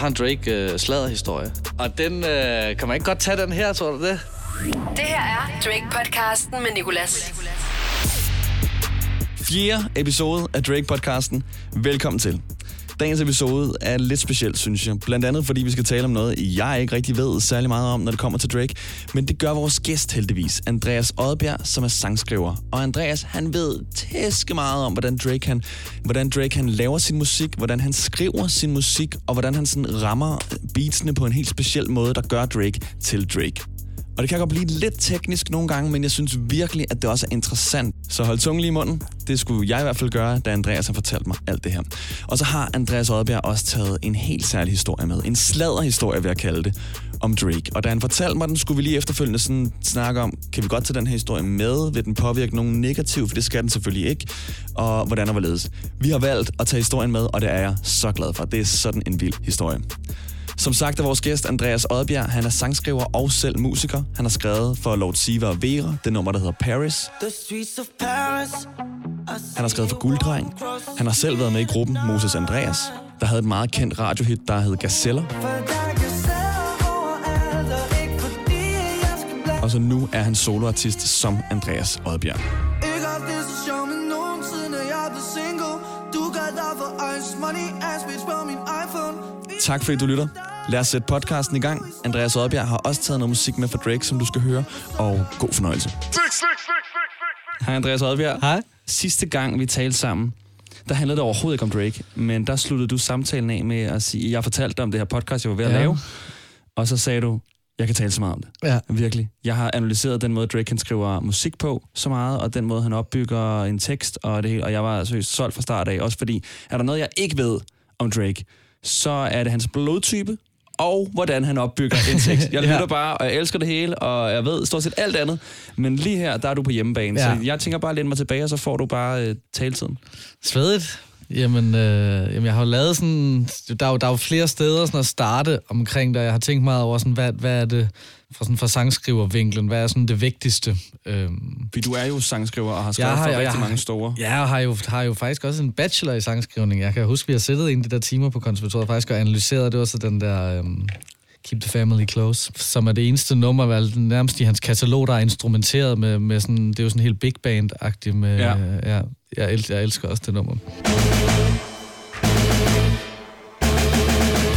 har en Drake øh, sladderhistorie. Og den, øh, kan man ikke godt tage den her, tror du det? Det her er Drake-podcasten med Nicolas. Fjerde episode af Drake-podcasten. Velkommen til. Dagens episode er lidt speciel, synes jeg. Blandt andet, fordi vi skal tale om noget, jeg ikke rigtig ved særlig meget om, når det kommer til Drake. Men det gør vores gæst heldigvis, Andreas Oddbjerg, som er sangskriver. Og Andreas, han ved tæske meget om, hvordan Drake, han, hvordan Drake han laver sin musik, hvordan han skriver sin musik, og hvordan han sådan rammer beatsene på en helt speciel måde, der gør Drake til Drake. Og det kan godt blive lidt teknisk nogle gange, men jeg synes virkelig, at det også er interessant. Så hold tungen lige i munden. Det skulle jeg i hvert fald gøre, da Andreas har fortalt mig alt det her. Og så har Andreas Oddbjerg også taget en helt særlig historie med. En sladderhistorie, vil jeg kalde det, om Drake. Og da han fortalte mig den, skulle vi lige efterfølgende sådan snakke om, kan vi godt tage den her historie med? Vil den påvirke nogen negativt? For det skal den selvfølgelig ikke. Og hvordan og hvorledes. Vi har valgt at tage historien med, og det er jeg så glad for. Det er sådan en vild historie. Som sagt er vores gæst Andreas Oddbjerg. Han er sangskriver og selv musiker. Han har skrevet for Lord Siva og Vera, det nummer, der hedder Paris. Han har skrevet for Gulddreng. Han har selv været med i gruppen Moses Andreas, der havde et meget kendt radiohit, der hed Gazeller. Og så nu er han soloartist som Andreas iPhone Tak fordi du lytter. Lad os sætte podcasten i gang. Andreas Oddbjerg har også taget noget musik med fra Drake, som du skal høre. Og god fornøjelse. Hej Andreas Oddbjerg. Hej. Sidste gang vi talte sammen, der handlede det overhovedet ikke om Drake, men der sluttede du samtalen af med at sige, jeg fortalte dig om det her podcast, jeg var ved at Ja. lave, og så sagde du, jeg kan tale så meget om det. Ja. Virkelig. Jeg har analyseret den måde, Drake han skriver musik på så meget, og den måde, han opbygger en tekst, og det hele, og jeg var seriøst solgt fra start af, også fordi, er der noget, jeg ikke ved om Drake, så er det hans blodtype, og hvordan han opbygger en tekst. Jeg Ja. lytter bare, og jeg elsker det hele, og jeg ved stort set alt andet. Men lige her, der er du på hjemmebane. Ja. Så jeg tænker bare at læne mig tilbage, og så får du bare øh, taletiden. Svedigt. Jamen, øh, jamen, jeg har jo lavet sådan... Der er jo, der er jo flere steder sådan at starte omkring og jeg har tænkt meget over, sådan, hvad, hvad er det fra, sådan, fra sangskrivervinklen, hvad er sådan det vigtigste? Øhm, Fordi du er jo sangskriver og har skrevet Jeg har- for jeg rigtig har- mange store. ja, jeg har jo, har jo faktisk også en bachelor i sangskrivning. Jeg kan huske, vi har siddet en af de der timer på konservatoriet faktisk og analyseret. Det var så den der... Øhm, Keep the Family Close, som er det eneste nummer, vel, nærmest i hans katalog, der er instrumenteret med, med sådan, det er jo sådan helt big band-agtigt med, Ja. ja. ja jeg, el, jeg elsker også det nummer.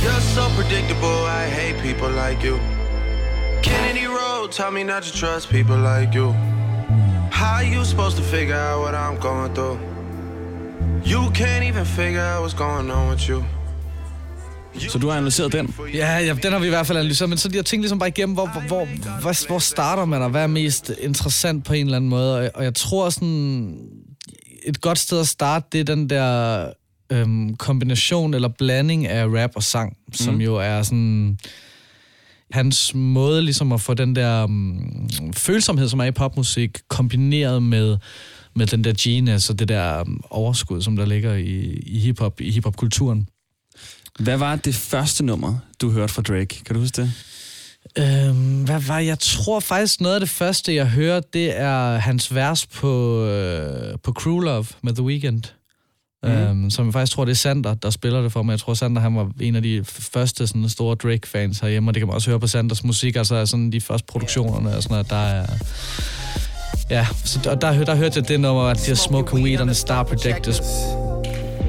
You're so predictable, I hate people like you. Kennedy Road taught me not to trust people like you. How you supposed to figure out what I'm going through? You can't even figure out what's going on with you. Så du har analyseret den. Ja, ja, den har vi i hvert fald analyseret, men så jeg tænkte ligesom bare igennem, hvor, hvor, hvor, hvor, hvor starter man, og hvad er mest interessant på en eller anden måde, og, og jeg tror sådan, et godt sted at starte, det er den der øhm, kombination eller blanding af rap og sang, som jo er sådan hans måde ligesom at få den der um, følsomhed, som er i popmusik, kombineret med med den der genius og det der um, overskud, som der ligger i, i hiphop, i hiphop-kulturen. Hvad var det første nummer, du hørte fra Drake? Kan du huske det? Øhm, hvad var Jeg tror faktisk noget af det første, jeg hører, det er hans vers på, øh, på Crew Love med The Weeknd. Mm. Øhm, som jeg faktisk tror, det er Sander, der spiller det for mig. Jeg tror, Sander han var en af de første sådan, store Drake-fans herhjemme, og det kan man også høre på Sanders musik, altså sådan de første produktionerne og sådan noget, der er... Ja, så der, der, der hørte jeg det nummer, at de har smoking weed on the star projectors.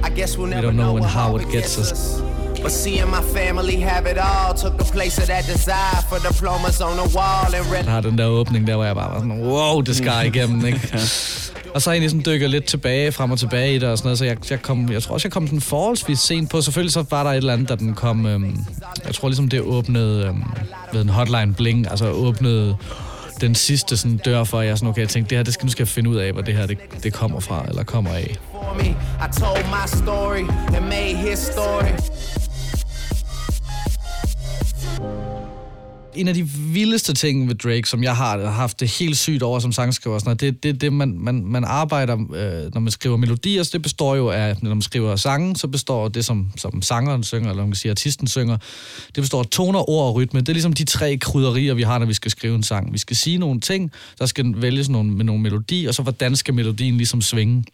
I guess we'll We never don't know when how it gets us. But seeing my family have it all took the place of that desire for diplomas on the wall and red Der har den der åbning der, hvor jeg bare var sådan, wow, det skar igennem, ikke? Og så har jeg egentlig sådan dykket lidt tilbage, frem og tilbage i det og sådan noget, så jeg, jeg, kom, jeg tror også, jeg kom sådan forholdsvis sent på. Selvfølgelig så var der et eller andet, da den kom, øhm, jeg tror ligesom det åbnede øhm, ved en hotline bling, altså åbnede den sidste sådan dør for, at jeg sådan, okay, jeg tænkte, det her, det skal, nu skal jeg finde ud af, hvor det her, det, det kommer fra, eller kommer af. I told my story and made his story. En af de vildeste ting ved Drake, som jeg har haft det helt sygt over som sangskriver, sådan noget, det er det, det, man, man, man arbejder, øh, når man skriver melodier, så det består jo af, når man skriver sange, så består det, som, som sangeren synger, eller man kan sige, artisten synger, det består af toner, ord og rytme. Det er ligesom de tre krydderier, vi har, når vi skal skrive en sang. Vi skal sige nogle ting, der skal vælges nogle, med nogle melodi, og så hvordan skal melodien ligesom svinge.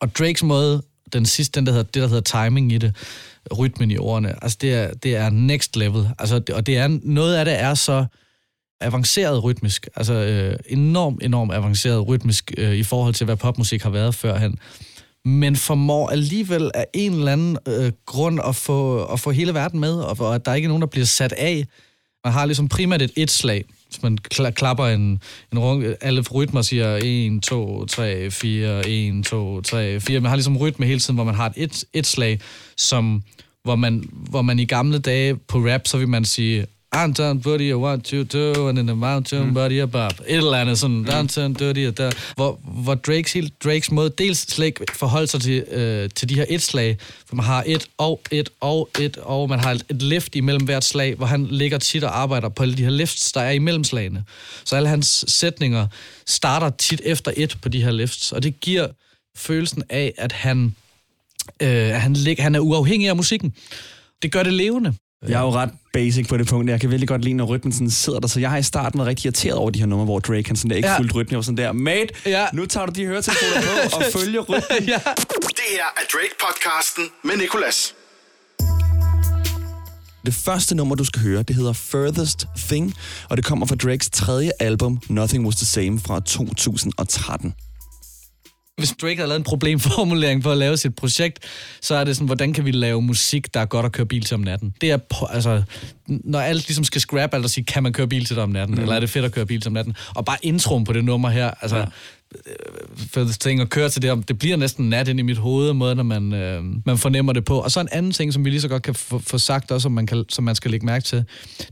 Og Drakes måde, den sidste, den der hedder, det der hedder timing i det, rytmen i ordene. Altså, det er, det er next level. Altså, det, og det er, noget af det er så avanceret rytmisk, altså øh, enormt, enormt avanceret rytmisk øh, i forhold til, hvad popmusik har været førhen men formår alligevel af en eller anden øh, grund at få, at få hele verden med, og, og at der ikke er nogen, der bliver sat af. Man har ligesom primært et et-slag. Hvis man kla- klapper en, en rung, alle rytmer siger 1, 2, 3, 4, 1, 2, 3, 4. Man har ligesom rytme hele tiden, hvor man har et et, et slag, som, hvor, man, hvor man i gamle dage på rap, så vil man sige Anton, buddy, I want you to, and in the mountain, mm. buddy, above. Et eller andet sådan, mm. Anton, dirty, og der. Hvor, hvor Drakes, helt, Drakes måde dels slet ikke forholder sig til, øh, til de her et-slag, for man har et og et og et, og man har et lift imellem hvert slag, hvor han ligger tit og arbejder på alle de her lifts, der er imellem slagene. Så alle hans sætninger starter tit efter et på de her lifts, og det giver følelsen af, at han, øh, han, han er uafhængig af musikken. Det gør det levende. Jeg er jo ret basic på det punkt. Jeg kan virkelig godt lide, når rytmen sådan sidder der. Så jeg har i starten været rigtig irriteret over de her numre, hvor Drake han sådan der ikke ja. fuldt rytmen. Jeg var sådan der, mate, ja. nu tager du de høretelefoner på og følger rytmen. ja. Det her er Drake-podcasten med Nicolas. Det første nummer, du skal høre, det hedder Furthest Thing, og det kommer fra Drakes tredje album, Nothing Was The Same, fra 2013 hvis Drake havde lavet en problemformulering for at lave sit projekt, så er det sådan, hvordan kan vi lave musik, der er godt at køre bil til om natten? Det er, altså, når alt ligesom skal scrap alt og sige, kan man køre bil til det om natten, mm. eller er det fedt at køre bil til om natten? Og bare introen på det nummer her, altså, ja fedeste ting at køre til det. Det bliver næsten nat ind i mit hoved, måde, når man, øh, man fornemmer det på. Og så en anden ting, som vi lige så godt kan få, få sagt også, som man, kan, som man skal lægge mærke til,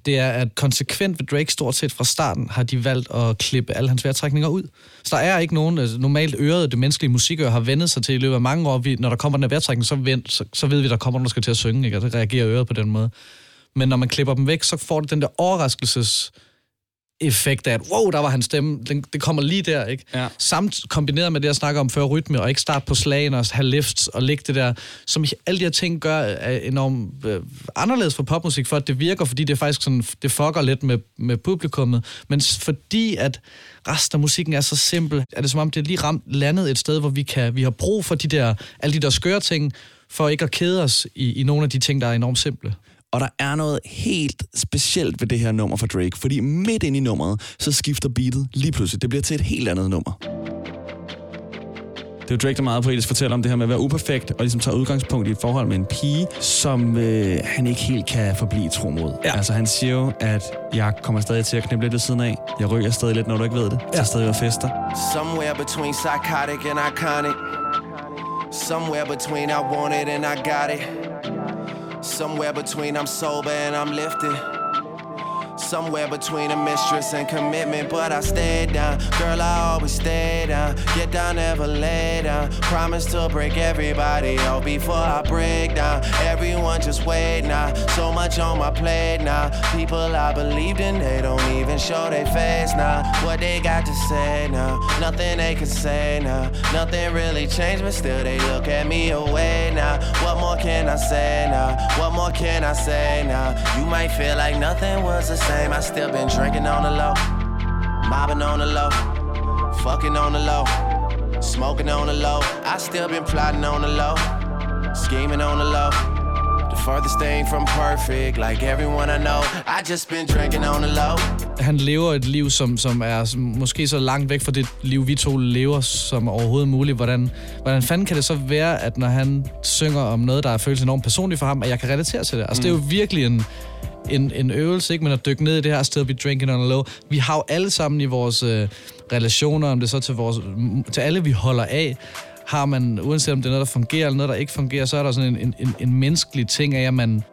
det er, at konsekvent ved Drake stort set fra starten har de valgt at klippe alle hans vejrtrækninger ud. Så der er ikke nogen, altså, normalt øret, det menneskelige musikør har vendet sig til i løbet af mange år. Vi, når der kommer den her vejrtrækning, så, vend, så, så ved vi, der kommer nogen, der skal til at synge, ikke? og så reagerer øret på den måde. Men når man klipper dem væk, så får det den der overraskelses effekt af, at wow, der var hans stemme, den, det kommer lige der, ikke? Ja. Samt kombineret med det, jeg snakker om før, rytme, og ikke starte på slagen og have lifts og lægge det der, som alle de her ting gør er enormt øh, anderledes for popmusik, for at det virker, fordi det faktisk sådan, det fucker lidt med, med publikummet, men fordi at resten af musikken er så simpel, er det som om, det er lige ramt landet et sted, hvor vi, kan, vi har brug for de der, alle de der skøre ting, for ikke at kede os i, i nogle af de ting, der er enormt simple. Og der er noget helt specielt ved det her nummer for Drake, fordi midt ind i nummeret, så skifter beatet lige pludselig. Det bliver til et helt andet nummer. Det er jo Drake, der meget poetisk fortæller om det her med at være uperfekt, og ligesom tager udgangspunkt i et forhold med en pige, som øh, han ikke helt kan forblive tro mod. Ja. Altså han siger jo, at jeg kommer stadig til at knippe lidt ved siden af. Jeg ryger stadig lidt, når du ikke ved det. Jeg er stadig og fester. Somewhere between psychotic and iconic. Somewhere between I want it and I got it. Somewhere between I'm sober and I'm lifted. Somewhere between a mistress and commitment, but I stayed down. Girl, I always stay down. Get down, never lay down. Promise to break everybody out before I break down. Everyone just wait now. So much on my plate now. People I believed in, they don't even show their face now. What they got to say now? Nothing they can say now. Nothing really changed, but still they look at me away now. What more can I say now? What more can I say now? You might feel like nothing was the same. I still been drinking on the low, mobbing on the low, fucking on the low, smoking on the low. I still been plotting on the low, scheming on the low. The farthest thing from perfect, like everyone I know. I just been drinking on the low. Han lever et liv, som, som er som måske så langt væk fra det liv, vi to lever, som overhovedet muligt. Hvordan, hvordan fanden kan det så være, at når han synger om noget, der føles enormt personligt for ham, at jeg kan relatere til det? Altså, mm. det er jo virkelig en, en, en øvelse, ikke? men at dykke ned i det her sted, be drinking on a low. Vi har jo alle sammen i vores øh, relationer, om det så til, vores, til alle, vi holder af, har man, uanset om det er noget, der fungerer eller noget, der ikke fungerer, så er der sådan en, en, en menneskelig ting af, at man,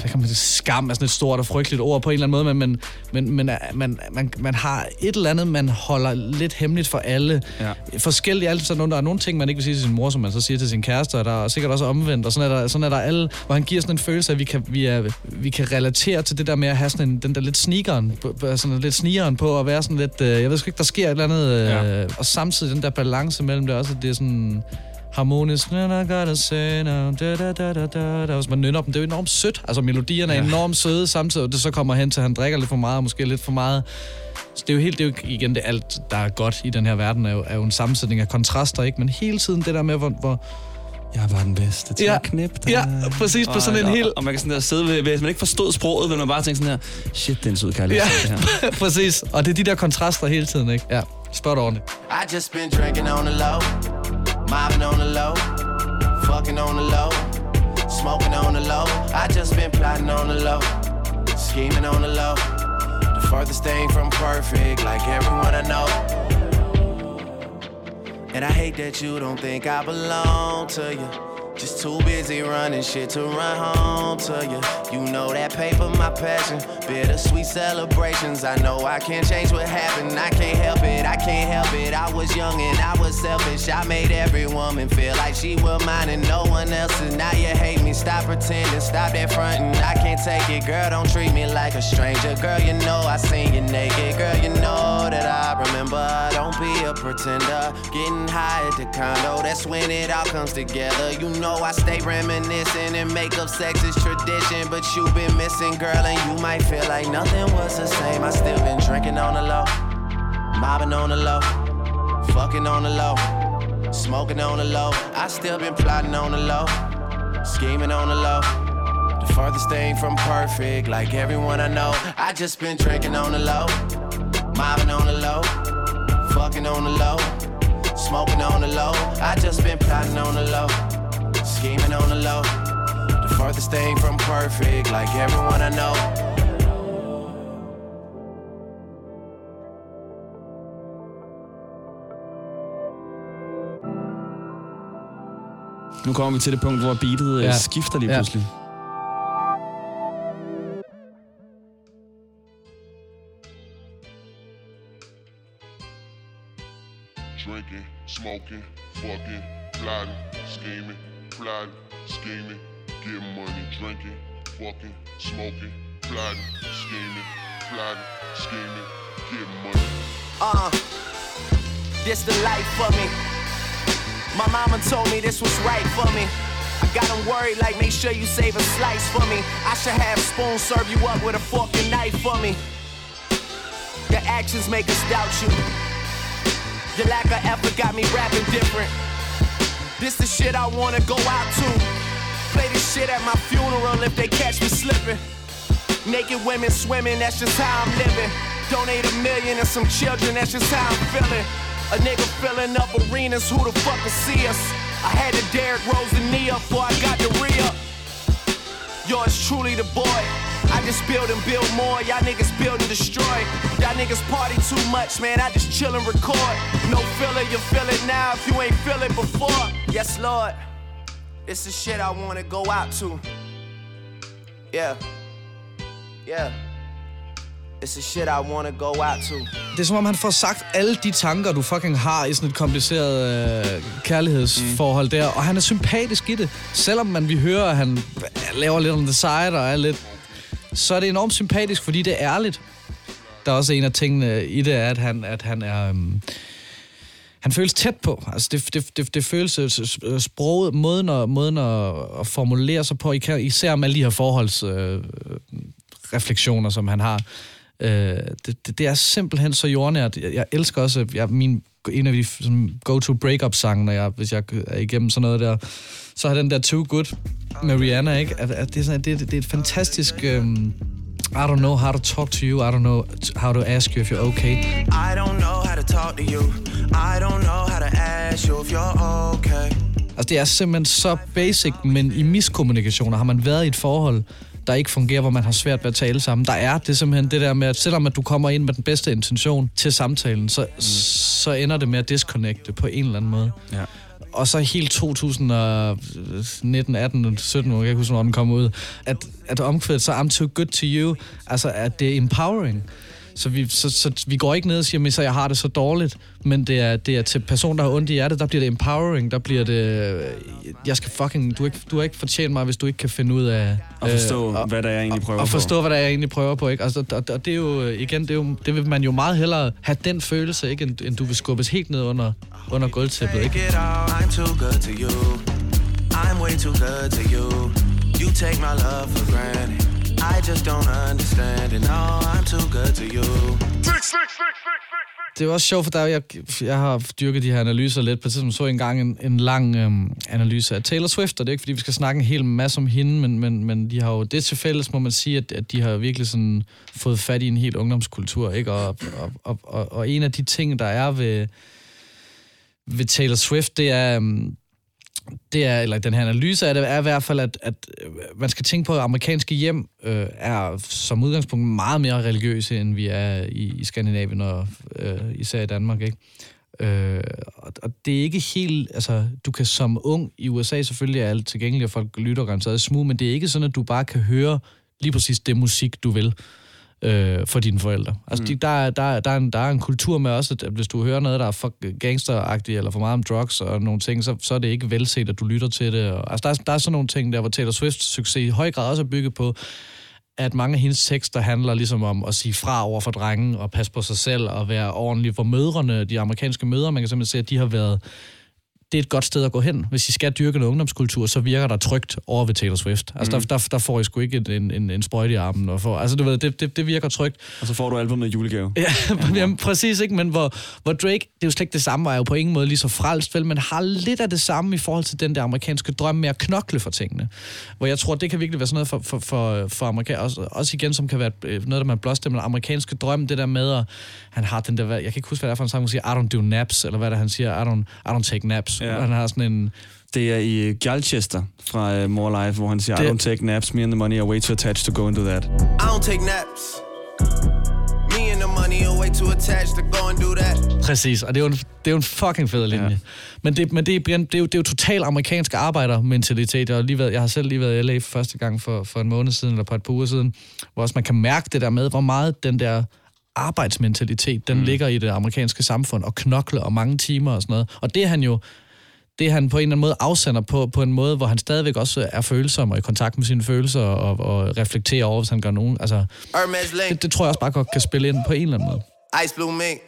hvad kan man sige, skam er sådan et stort og frygteligt ord på en eller anden måde, men, men, men man, man, man har et eller andet, man holder lidt hemmeligt for alle. Ja. Forskelligt alt, så der er nogle ting, man ikke vil sige til sin mor, som man så siger til sin kæreste, og der er sikkert også omvendt, og sådan er der, sådan er der alle, hvor han giver sådan en følelse af, at vi kan, vi, er, vi kan relatere til det der med at have sådan en, den der lidt sneakeren, sådan lidt snigeren på, og være sådan lidt, øh, jeg ved sgu ikke, der sker et eller andet, øh, ja. og samtidig den der balance mellem det også, at det er sådan, sådan harmonisk, I gotta say now, da, da, da, da, da, da. Hvis man nynner dem, det er jo enormt sødt. Altså, melodierne er enormt søde, samtidig og det så kommer hen til, at han drikker lidt for meget, måske lidt for meget. Så det er jo helt, det er jo igen det alt, der er godt i den her verden, er jo, er jo en sammensætning af kontraster, ikke? Men hele tiden det der med, hvor, hvor Jeg var den bedste til Ja, at knippe dig. ja, præcis, på sådan en og, helt- Og, og man kan sådan der sidde ved, hvis man ikke forstod sproget, vil man bare tænke sådan her, shit, det er en sød kærlighed. Ja, her. præcis. Og det er de der kontraster hele tiden, ikke? Ja, spot on det. I just been drinking on the low, mobbing on the low, fucking on the low, smoking on the low. I just been plotting on the low, scheming on the low. The furthest thing from perfect, like everyone I know. And I hate that you don't think I belong to you. Just too busy running shit to run home to you. You know that paper, my passion. Bittersweet celebrations. I know I can't change what happened. I can't help it, I can't help it. I was young and I was selfish. I made every woman feel like she was mine and no one else's. Now you hate me. Stop pretending, stop that fronting. I can't take it, girl. Don't treat me like a stranger. Girl, you know I seen you naked. Girl, you know that I remember. Don't be a pretender. Getting high at the condo, that's when it all comes together. You know I stay reminiscing and make up sex is tradition. But you been missing, girl, and you might feel like nothing was the same. I still been drinking on the low, mobbing on the low, fucking on the low, smoking on the low. I still been plotting on the low, scheming on the low. The furthest thing from perfect, like everyone I know. I just been drinking on the low, mobbing on the low, fucking on the low, smoking on the low. I just been plotting on the low, scheming on the low. The furthest thing from perfect, like everyone I know. Nu kommer vi til det punkt, hvor beatet Ja. ja. skifter lige Ja. pludselig. Smoking, fucking, plotting, scheming, plotting, scheming, getting money, drinking, fucking, smoking, plotting, scheming, plotting, scheming, getting money. Uh, this the life for me. My mama told me this was right for me. I got 'em worried, like make sure you save a slice for me. I should have spoon serve you up with a and knife for me. Your actions make us doubt you. Your lack of effort got me rapping different. This the shit I wanna go out to. Play this shit at my funeral if they catch me slipping. Naked women swimming, that's just how I'm living. Donate a million and some children, that's just how I'm feeling. A nigga filling up arenas, who the fuck will see us? I had to Derrick Rose the knee up before I got the re. Yours truly the boy. I just build and build more. Y'all niggas build and destroy. Y'all niggas party too much, man. I just chill and record. No filler, you feel it now if you ain't feel it before. Yes, Lord. It's the shit I wanna go out to. Yeah. Yeah. It's the shit I wanna go out to. Det er som om, han får sagt alle de tanker, du fucking har i sådan et kompliceret øh, kærlighedsforhold der. Og han er sympatisk i det. Selvom man vi hører, at han laver lidt on the side og er lidt... Så er det enormt sympatisk, fordi det er ærligt. Der er også en af tingene i det, at han, at han er... Øhm, han føles tæt på. Altså det, det, det, det føles øh, øh, sproget, måden, at, måden at, at formulere sig på, især- med alle de her forholds øh, øh, refleksioner, som han har. Øh, det, det, det er simpelthen så jordnært. Jeg, jeg elsker også, jeg, min, en af de sådan, go-to breakup-sange, når jeg, hvis jeg er igennem sådan noget der, så har den der Too Good med Rihanna, ikke? At, at det, er sådan, det, det er et fantastisk... øhm, I don't know how to talk to you. I don't know how to ask you if you're okay. I don't know how to talk to you. I don't know how to ask you if you're okay. Altså, det er simpelthen så basic, men i miskommunikationer har man været i et forhold, der ikke fungerer, hvor man har svært ved at tale sammen. Der er det simpelthen det der med, at selvom at du kommer ind med den bedste intention til samtalen, så, mm. så ender det med at disconnecte på en eller anden måde. Ja. Og så helt 2019, 18, 17, jeg kan ikke huske, hvornår den kom ud, at, at omkvædet så I'm too good to you, altså at det er empowering. Så vi, så, så vi går ikke ned og siger, men så jeg har det så dårligt, men det er, det er til person, der har ondt i hjertet, der bliver det empowering, der bliver det, jeg skal fucking, du er ikke, du har ikke fortjent mig, hvis du ikke kan finde ud af... Og forstå, øh, hvad der er, jeg egentlig prøver og på. forstå, hvad der er, jeg egentlig prøver på, ikke? Altså, og, og det er jo, øh, igen, det, er jo, det vil man jo meget hellere have den følelse, ikke? End, end du vil skubbes helt ned under, under gulvtæppet, ikke? I'm too good to you. I'm way too good to you. You take my love for granted. I just don't understand it. No, I'm too good to you. Six, six, six, six, six, six. det er jo også sjovt, for der, er- jeg, jeg har dyrket de her analyser lidt. På tidspunkt så jeg engang en, en lang øhm, analyse af Taylor Swift, og det er ikke, fordi vi skal snakke en hel masse om hende, men, men, men de har jo det til fælles, må man sige, at, at de har virkelig sådan fået fat i en helt ungdomskultur, ikke? Og, og, og, og, og en af de ting, der er ved, ved Taylor Swift, det er det er, eller den her analyse af det, er i hvert fald, at, at øh, man skal tænke på, at amerikanske hjem øh, er som udgangspunkt meget mere religiøse, end vi er i, i Skandinavien og øh, især i Danmark, ikke? Øh, og, og det er ikke helt, altså, du kan som ung i USA selvfølgelig er alt tilgængeligt, og folk lytter garanteret smug, men det er ikke sådan, at du bare kan høre lige præcis det musik, du vil øh, for dine forældre. Altså, mm. de, der, er- der, er- der, er en, der er en kultur med også, at hvis du hører noget, der er for gangsteragtigt, eller for meget om drugs og nogle ting, så, så er det ikke velset, at du lytter til det. Og, altså, der, er, der er sådan nogle ting der, hvor Taylor Swifts succes i høj grad også er bygget på, at mange af hendes tekster handler ligesom om at sige fra over for drengen, og passe på sig selv, og være ordentlig for mødrene, de amerikanske mødre. Man kan simpelthen se, at de har været det er et godt sted at gå hen. Hvis I skal dyrke en ungdomskultur, så virker der trygt over ved Taylor Swift. Altså, mm. der, der, der får I sgu ikke en, en, en sprøjt i armen. Og for, altså, du ved, det, det, det virker trygt. Og så får du albumet i julegave. Ja, jamen, præcis ikke, men hvor, hvor Drake, det er jo slet ikke det samme, var jo på ingen måde lige så frelst, vel, men har lidt af det samme i forhold til den der amerikanske drøm med at knokle for tingene. Hvor jeg tror, det kan virkelig være sådan noget for, for, for, for amerikanere, også, også igen, som kan være øh, noget, der man blåstemmer, amerikanske drøm, det der med, at han har den der, jeg kan ikke huske, hvad det er for en sang, han siger, I don't do naps, eller hvad det er, han siger, I don't, I don't take naps. Ja. Ja. Han har sådan en, Det er i Galchester fra uh, More Life, hvor han siger, I Det- don't take naps, me and the money are way too attached to go into that. I don't take naps. Me and the money are way too attached to go and do that. Præcis, og det er jo en, det er jo en fucking fed linje. Ja. Men, det, men det, er, det, er jo, det er jo total amerikansk arbejdermentalitet. Jeg har, lige været, jeg har selv lige været i LA for første gang for, for en måned siden, eller på et par uger siden, hvor også man kan mærke det der med, hvor meget den der arbejdsmentalitet, den mm. ligger i det amerikanske samfund, og knokle og mange timer og sådan noget. Og det er han jo, det han på en eller anden måde afsender på, på en måde, hvor han stadigvæk også er følsom og i kontakt med sine følelser og, og reflekterer over, hvis han gør nogen. Altså, det, det tror jeg også bare godt kan spille ind på en eller anden måde. ice blue mink.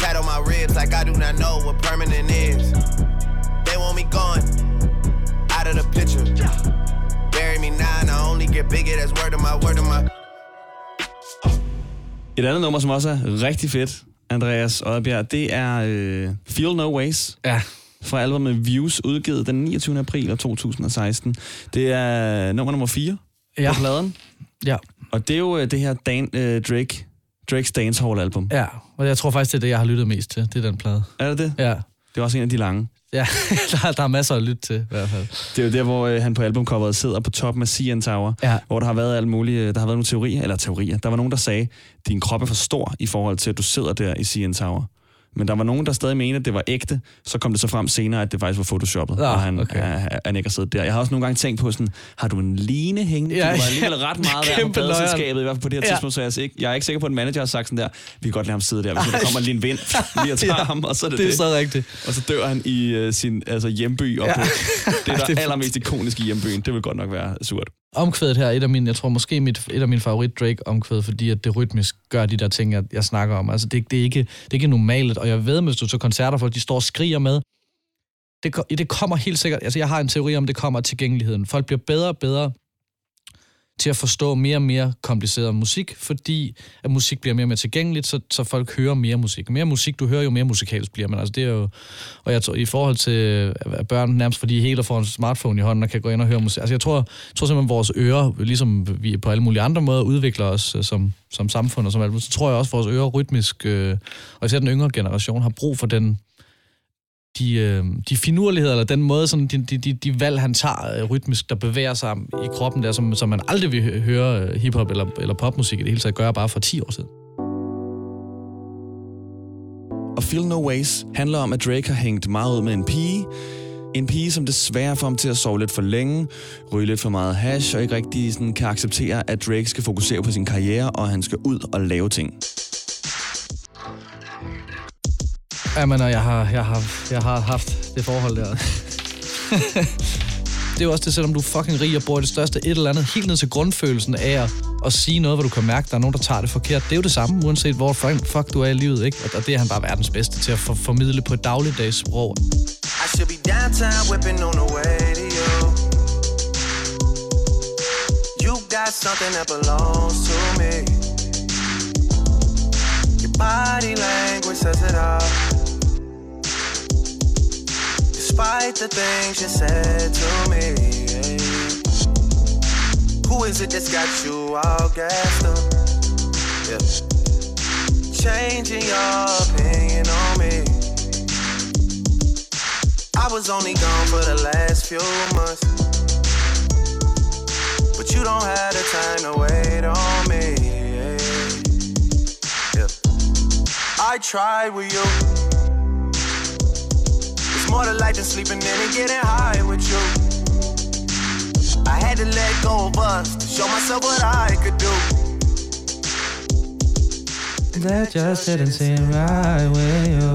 Tat on my ribs like I do not know what permanent is. They want me gone, out of the picture. Bury me now and I only get bigger, that's word of my, word of my. Et andet nummer, som også er rigtig fedt, Andreas Oddbjerg, det er øh, Feel No Ways Ja, fra albumet Views, udgivet den 29. april 2016. Det er nummer nummer 4 Ja. på pladen, ja. og det er jo øh, det her Dan, øh, Drake, Drakes Dancehall-album. Ja, og jeg tror faktisk, det er det, jeg har lyttet mest til. Det er den plade. Er det det? Ja, Det er også en af de lange. ja. der, der er masser at lytte til, i hvert fald. Det er jo der, hvor øh, han på albumcoveret sidder på toppen af CN Tower, Ja. hvor der har været alt muligt, øh, der har været nogle teorier, eller teorier. Der var nogen, der sagde, din krop er for stor i forhold til, at du sidder der i CN Tower. Men der var nogen, der stadig mente, at det var ægte. Så kom det så frem senere, at det faktisk var photoshoppet, Ah, og han, okay. okay. han ikke har siddet der. Jeg har også nogle gange tænkt på sådan, har du en line hængende? Ja, Ja, det var ja. alligevel ret meget der på løgn. pladeselskabet, i hvert fald på det her Ja. tidspunkt, så jeg, er ikke, jeg er ikke sikker på, at en manager har sagt sådan der, vi kan godt lade ham sidde der, hvis der kommer lige en vind, lige at tage Ja, ham, og så er det Det er det. så rigtigt. Og så dør han i uh, sin altså, hjemby, og Ja. ja. på det, der er allermest ikoniske hjembyen. Det vil godt nok være surt. Omkvædet her er et af mine, jeg tror måske mit, et af mine favorit Drake-omkvæd, fordi at det rytmisk gør de der ting, jeg, jeg snakker om. Altså det, det, er ikke, det er ikke normalt, og jeg ved, hvis du til koncerter, folk de står og skriger med, det, det kommer helt sikkert, altså jeg har en teori om, det kommer tilgængeligheden. Folk bliver bedre og bedre til at forstå mere og mere kompliceret musik, fordi at musik bliver mere og mere tilgængeligt, så, så folk hører mere musik. Mere musik, du hører, jo mere musikalsk bliver man. Altså det er jo, og jeg tror, i forhold til at børn nærmest, fordi hele får en smartphone i hånden og kan gå ind og høre musik. Altså jeg tror, jeg tror simpelthen, at vores ører, ligesom vi på alle mulige andre måder udvikler os øh, som, som samfund og som alt, så tror jeg også, at vores ører rytmisk, øh, og især den yngre generation, har brug for den de, øh, de finurligheder, eller den måde, sådan, de, de, de, valg, han tager øh, rytmisk, der bevæger sig i kroppen der, som, som man aldrig vil høre øh, hiphop eller, eller popmusik i det hele taget gøre bare for 10 år siden. Og Feel No Ways handler om, at Drake har hængt meget ud med en pige. En pige, som desværre får ham til at sove lidt for længe, ryge lidt for meget hash, og ikke rigtig sådan kan acceptere, at Drake skal fokusere på sin karriere, og han skal ud og lave ting. Jamen, og jeg har, jeg har, jeg har haft det forhold der. det er jo også det, selvom du er fucking rig og bor i det største et eller andet, helt ned til grundfølelsen af at, at sige noget, hvor du kan mærke, der er nogen, der tager det forkert. Det er jo det samme, uanset hvor fuck, fuck du er i livet, ikke? Og, og det er han bare verdens bedste til at for, formidle på et dagligdags sprog. I should be downtown whipping on the way to you. You got something that belongs to me. Your Body language says it all. Despite the things you said to me. Who is it that's got you all gassed up? Yeah. Changing your opinion on me. I was only gone for the last few months. But you don't have the time to wait on me. Yeah. I tried with you. It's more to life than sleeping in and getting high with you. I had to let go of us to show myself what I could do. That just didn't seem right with you.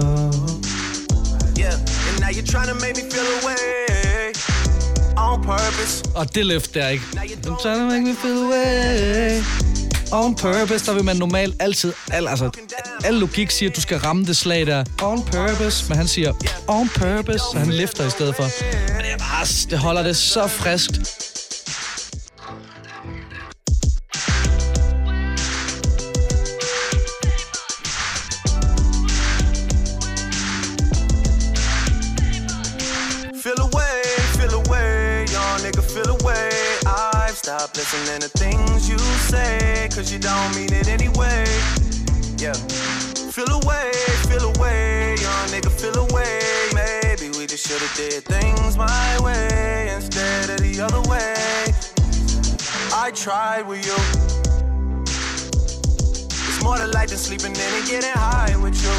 Yeah, and now you're trying to make me feel away on purpose. Og det løft der, ikke? I'm trying to make me feel away. On purpose, der vil man normalt altid... Al, altså, al logik siger, at du skal ramme det slag der. On purpose. Men han siger on purpose, så han lifter i stedet for. Men det, er bare, det holder det så friskt. Feel away, feel away, nigga, feel away. Listening to things you say, cause you don't mean it anyway. Yeah. Feel away, feel away, young nigga, feel away. Maybe we just should've did things my way instead of the other way. I tried with you. It's more to life than sleeping in and getting high with you.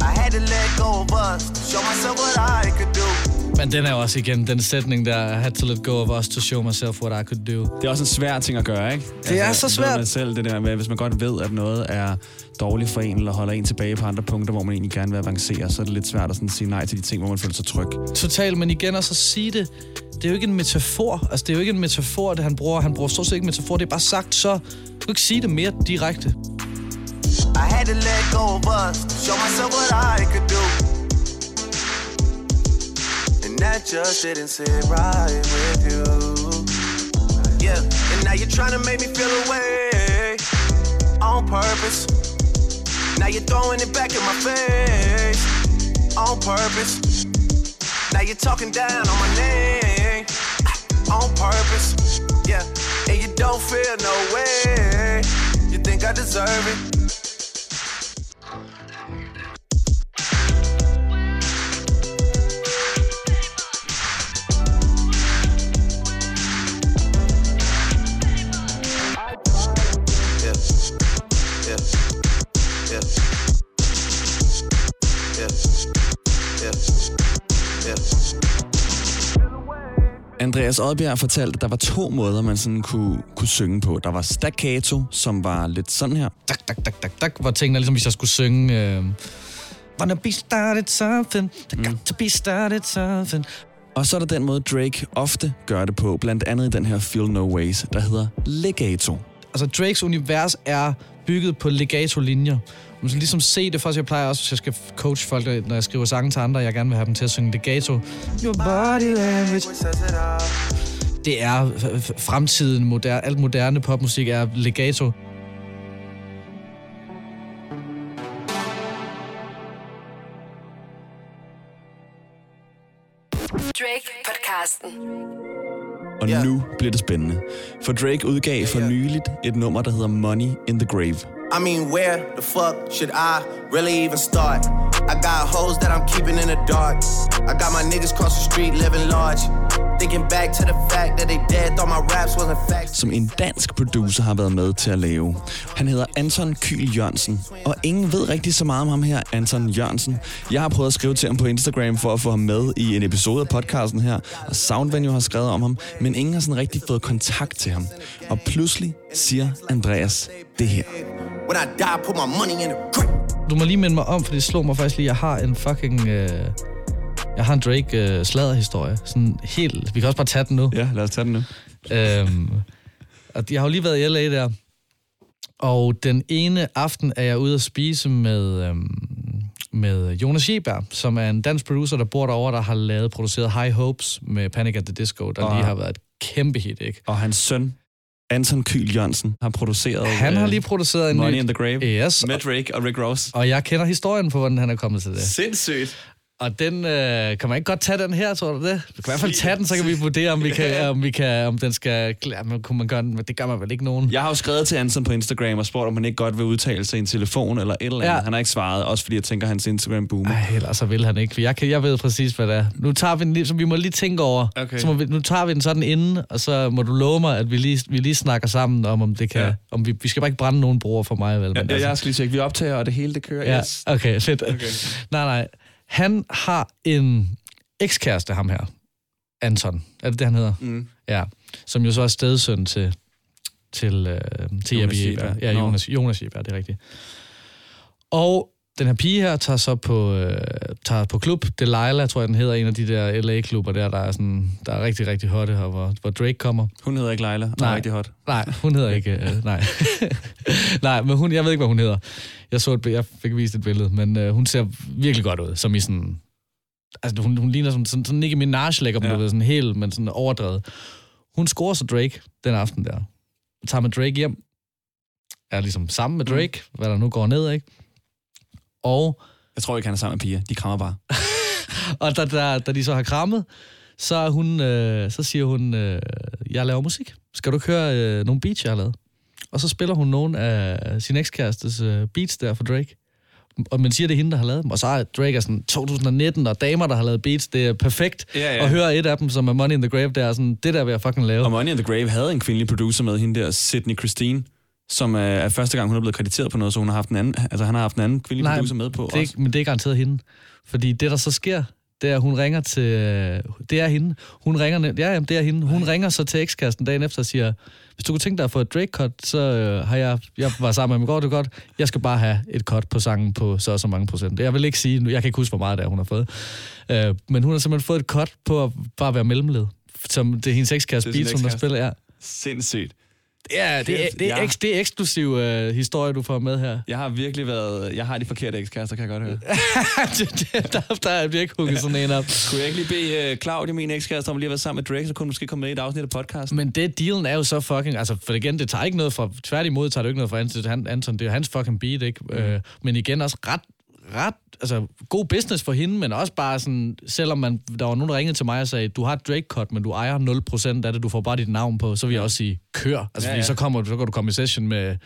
I had to let go of us show myself what I could do. Men den er jo også igen, den sætning der, I had to let go of us to show myself what I could do. Det er også en svær ting at gøre, ikke? Altså, Det er så svært. Man selv, det der med, hvis man godt ved, at noget er dårligt for en, eller holder en tilbage på andre punkter, hvor man egentlig gerne vil avancere, så er det lidt svært at sådan sige nej til de ting, hvor man føler sig tryg. Totalt, men igen også at sige det, det er jo ikke en metafor. Altså, det er jo ikke en metafor, det han bruger. Han bruger stort set ikke metafor. Det er bare sagt så. Du kan ikke sige det mere direkte. I had to let go of us to show myself what I could do. That just didn't sit right with you. Yeah, and now you're trying to make me feel away on purpose. Now you're throwing it back in my face on purpose. Now you're talking down on my name on purpose. Yeah, and you don't feel no way. You think I deserve it? Andreas Oddbjerg fortalte, at der var to måder, man sådan kunne, kunne synge på. Der var staccato, som var lidt sådan her. Tak, tak, tak, tak, tak. Hvor tingene ligesom, hvis jeg skulle synge... Øh, Wanna be started something, got to be started something. Og så er der den måde, Drake ofte gør det på, blandt andet i den her Feel No Ways, der hedder legato. Altså, Drakes univers er bygget på legato-linjer. Man skal ligesom se det, først jeg plejer også, hvis jeg skal coach folk, når jeg skriver sange til andre, jeg gerne vil have dem til at synge legato. Your body language. Det er f- f- fremtiden, moderne, alt moderne popmusik er legato. Drake podcasten. Og Ja. nu bliver det spændende. For Drake udgav for nyligt et nummer, der hedder Money in the Grave. I mean, where the fuck should I really even start? I got hoes that I'm keeping in the dark. I got my niggas cross the street living large. Thinking back to the fact that they dead, thought my raps wasn't facts. som en dansk producer har været med til at lave. Han hedder Anton Kyl Jørgensen, og ingen ved rigtig så meget om ham her, Anton Jørgensen. Jeg har prøvet at skrive til ham på Instagram for at få ham med i en episode af podcasten her, og Soundvenue har skrevet om ham, men ingen har sådan rigtig fået kontakt til ham. Og pludselig siger Andreas det her. When I die, put my money in the grave. Du må lige minde mig om, for det slog mig faktisk lige, jeg har en fucking... Øh, jeg har en Drake øh, sladderhistorie. Sådan helt... Vi kan også bare tage den nu. Ja, lad os tage den nu. Øhm, og jeg har jo lige været i LA der. Og den ene aften er jeg ude at spise med, øhm, med Jonas Scheberg, som er en dansk producer, der bor derovre, der har lavet produceret High Hopes med Panic at the Disco, der Og- lige har været et kæmpe hit, ikke? Og hans søn Anton Kyl Jørgensen har produceret... Han har øh, lige produceret en Money ny... in the Grave Yes, med Drake og Rick Ross. og jeg kender historien på, hvordan han er kommet til det. Sindssygt. Og den, øh, kan man ikke godt tage den her, tror du det? Du kan i hvert fald tage den, så kan vi vurdere, om, vi kan, om, vi kan, om den skal... Ja, men kunne man gøre den, men det gør man vel ikke nogen. Jeg har jo skrevet til Anton på Instagram og spurgt, om han ikke godt vil udtale sig i en telefon eller et eller andet. Ja. Han har ikke svaret, også fordi jeg tænker, hans Instagram boomer. Ej, ellers så vil han ikke. for Jeg, kan, jeg ved præcis, hvad det er. Nu tager vi den så vi må lige tænke over. Okay. Så må vi, nu tager vi den sådan inden, og så må du love mig, at vi lige, vi lige snakker sammen om, om det kan... Ja. Om vi, vi skal bare ikke brænde nogen bruger for mig, vel? Men ja, jeg skal lige tjekke. Vi optager, og det hele det kører. Ja, Yes. okay, fedt. Okay. Nej, nej. Han har en ekskæreste, ham her. Anton. Er det det, han hedder? Mm. Ja. Som jo så er stedsøn til, til, øh, til Jonas Jeber. Ja. Jonas, Jonas Jeber, det er rigtigt. Og den her pige her tager så på, øh, tager på klub. Delilah, tror jeg, den hedder. En af de der LA-klubber der, der er, sådan, der er rigtig, rigtig hotte her, hvor, hvor Drake kommer. Hun hedder ikke Leila. Nej. Er rigtig hot. Nej, hun hedder ikke... Øh, nej. nej, men hun, jeg ved ikke, hvad hun hedder. Jeg, så et, jeg fik vist et billede, men øh, hun ser virkelig godt ud, som i sådan... Altså, hun, hun ligner sådan, sådan, sådan ikke Minaj lækker, ja. Ja. du ved, sådan helt, men sådan overdrevet. Hun scorer så Drake den aften der. Tager med Drake hjem. Er ligesom sammen med Drake, mm. hvad der nu går ned, ikke? Og Jeg tror ikke, han er sammen med piger. De krammer bare. og da, da, da de så har krammet, så, hun, øh, så siger hun, øh, jeg laver musik. Skal du ikke høre øh, nogle beats, jeg har lavet? Og så spiller hun nogle af sin ekskærestes øh, beats der for Drake. Og man siger, det er hende, der har lavet dem. Og så er Drake er sådan 2019, og damer, der har lavet beats, det er perfekt. Ja, ja. Og høre et af dem, som er Money in the Grave, det er sådan, det der vil jeg fucking lave. Og Money in the Grave havde en kvindelig producer med, hende der, Sydney Christine, som er, er første gang, hun er blevet krediteret på noget, så hun har haft en anden, altså han har haft en anden kvindelig Nej, producer med på det er, også. men det er garanteret hende. Fordi det, der så sker, det er, hun ringer til... Det er hende. Hun ringer... Ja, jamen, det er hende. Hun ringer så til ekskæresten dagen efter og siger, hvis du kunne tænke dig at få et Drake-cut, så øh, har jeg... Jeg var sammen med ham i går, det er godt. Jeg skal bare have et cut på sangen på så og så mange procent. Jeg vil ikke sige... Jeg kan ikke huske, hvor meget det er, hun har fået. Øh, men hun har simpelthen fået et cut på at bare være mellemled. Som det er hendes ekskæreste er beat, som der spiller. Ja. Sindssygt. Ja, det er, det er, Ja. eks, det er eksklusiv øh, historie, du får med her. Jeg har virkelig været... Jeg har de forkerte ekskærester, kan jeg godt høre. Det- det- der, der er virkelig hugget sådan en op. Kunne jeg ikke lige bede uh, Claudia, min ekskæreste, om lige at være sammen med Drake, så kunne hun måske komme med i et afsnit af podcasten? Men det dealen er jo så fucking... Altså, for igen, det tager ikke noget fra... Tværtimod tager det ikke noget fra Anton. Han, Anton det er hans fucking beat, ikke? Mm. Øh, men igen også ret, ret... Altså, god business for hende, men også bare sådan... Selvom man, der var nogen, der ringede til mig og sagde, du har et Drake-cut, men du ejer 0% af det, du får bare dit navn på, så vil jeg også sige, kør. Altså, Ja, fordi ja. så, kommer, du- så kan du komme i session med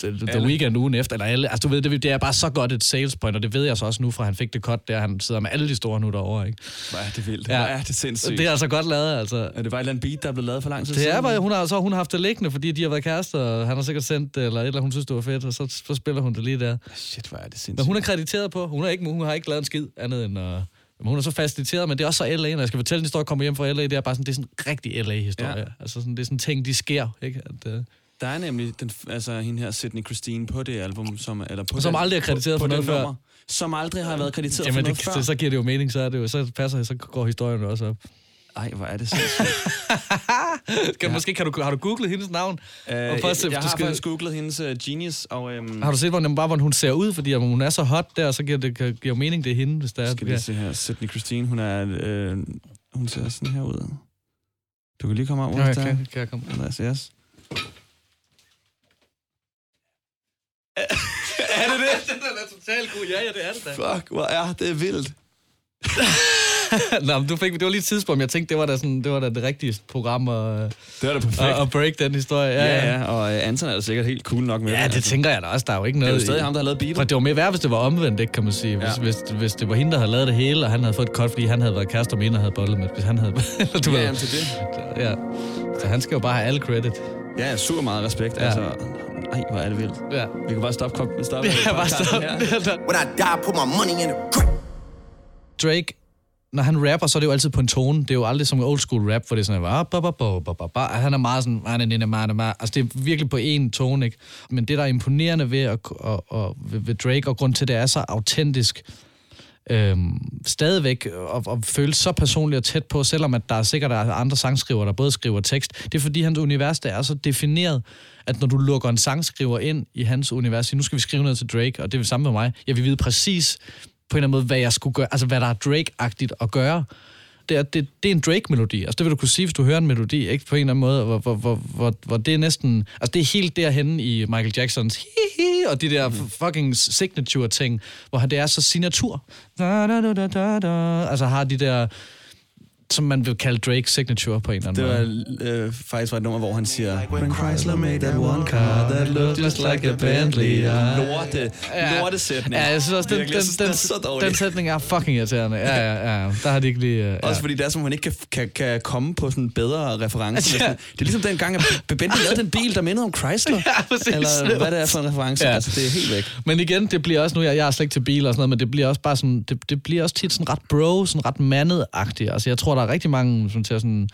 The, the. Weekend ugen efter, eller alle. Altså, du ved, det, det er bare så godt et sales point, og det ved jeg så også nu, fra han fik det cut der. Han sidder med alle de store nu derovre, ikke? Hvor er det vildt. Ja. Hvor er det sindssygt. Det er altså godt lavet, altså. Er det bare et eller andet beat, der er blevet lavet for lang tid Det er siden? bare, hun har, så har hun haft det liggende, fordi de har været kærester, og han har sikkert sendt det, eller et eller andet, hun synes, det var fedt, og så, så spiller hun det lige der. Shit, hvor er det sindssygt. Men hun er krediteret på, hun, er ikke, hun har ikke lavet en skid andet end... Uh, men hun er så faciliteret, men det er også så LA, når jeg skal fortælle en historie, kommer hjem fra LA, det er bare sådan, det er sådan en rigtig LA-historie. Ja. Altså sådan, det er sådan ting, de sker, ikke? At, uh, Der er nemlig den, altså, hende her, Sydney Christine, på det album, som, eller på Som den, aldrig er krediteret på, for noget før. nummer, Som aldrig har været krediteret jamen, for noget det, før. det, så giver det jo mening, så, er det jo, så passer så går historien også op. Ej, hvor er det sindssygt. Kan, ja. Måske kan du, har du googlet hendes navn? Øh, Og først, jeg, jeg du har skal- faktisk googlet hendes uh, Genius, og um, Har du set, hvordan, bare, hvordan hun ser ud? Fordi om hun er så hot der, så giver det giver mening, det er hende, hvis det er. skal lige se her. Sydney Christine, hun er... Øh, hun ser sådan her ud. Du kan lige komme over. Ja, der. kan, kan jeg komme? Andreas, yes. Er det det? Den er totalt god. Ja, ja, det er det da. Fuck, hvor er det vildt. Nå, men du fik, det var lige et tidspunkt, jeg tænkte, det var da, sådan, det, var da det rigtige program at, Det var da perfekt. at, at break den historie. Ja, ja, ja, og øh, Anton er da sikkert helt cool nok med Ja, det altså. tænker jeg da også. Der er jo ikke Det er noget... jo stadig ham, der har lavet beatet. For det var mere værd, hvis det var omvendt, ikke, kan man sige. Hvis, Ja. hvis, hvis det var hende, der havde lavet det hele, og han havde fået et cut, fordi han havde været kærester med en, og havde bollet med. Hvis han havde... du Ja, ved. jamen, til det. Ja. Så han skal jo bare have alle credit. Ja, super meget respekt. Ja. Ja. Altså, ej, hvor er det vildt. Ja. Vi kan bare stoppe, kop- stoppe Ja, bare podcasten stop. her. When I die, put my money in the. Drake, når han rapper, så er det jo altid på en tone. Det er jo aldrig som old school rap, hvor det er sådan, ah, ba, ba, ba, ba, ba, ba. han er meget sådan, "Ah, na, na, na, na." altså det er virkelig på én tone, ikke? Men det, der er imponerende ved, at, og, og, ved, ved Drake, og grund til, at det er så autentisk, øhm, stadigvæk og, og føles så personligt og tæt på, selvom at der er sikkert er andre sangskriver, der både skriver tekst. Det er fordi, hans univers der er så defineret, at når du lukker en sangskriver ind i hans univers, siger, nu skal vi skrive noget til Drake, og det er det samme med mig. Jeg vil vide præcis på en eller anden måde, hvad jeg skulle gøre, altså hvad der er Drake-agtigt at gøre det er, det, det er en Drake-melodi. Altså, det vil du kunne sige, hvis du hører en melodi, ikke? På en eller anden måde, hvor, hvor, hvor, hvor, hvor det er næsten... Altså, det er helt derhenne i Michael Jacksons hi-hi, og de der fucking signature-ting, hvor det er så signatur. Da, da, da, da, da, da. Altså, har de der som man vil kalde Drake signature på en eller anden Det måde. var øh, faktisk var et nummer, hvor han siger... When Chrysler made that one car that looked just like a Bentley. Ja. Lorte, lorte sætning. Ja, jeg synes også, den, Virkelig, den, den, den er så dårlig. den sætning er fucking irriterende. Ja, ja, ja. Der har de ikke lige... Uh, ja. Også fordi det er som, hun ikke kan, kan, kan komme på sådan en bedre reference. Ja. Ja. Det er ligesom den gang, at Bentley lavede den bil, der mindede om Chrysler. Ja, præcis. Eller hvad det er for en reference. Ja. Ja. Altså, det er helt væk. Men igen, det bliver også nu, jeg, jeg er slet ikke til bil og sådan noget, men det bliver også bare sådan, det, det bliver også tit sådan ret bro, sådan ret mandet-agtigt. Altså jeg tror, der er rigtig mange, som til sådan,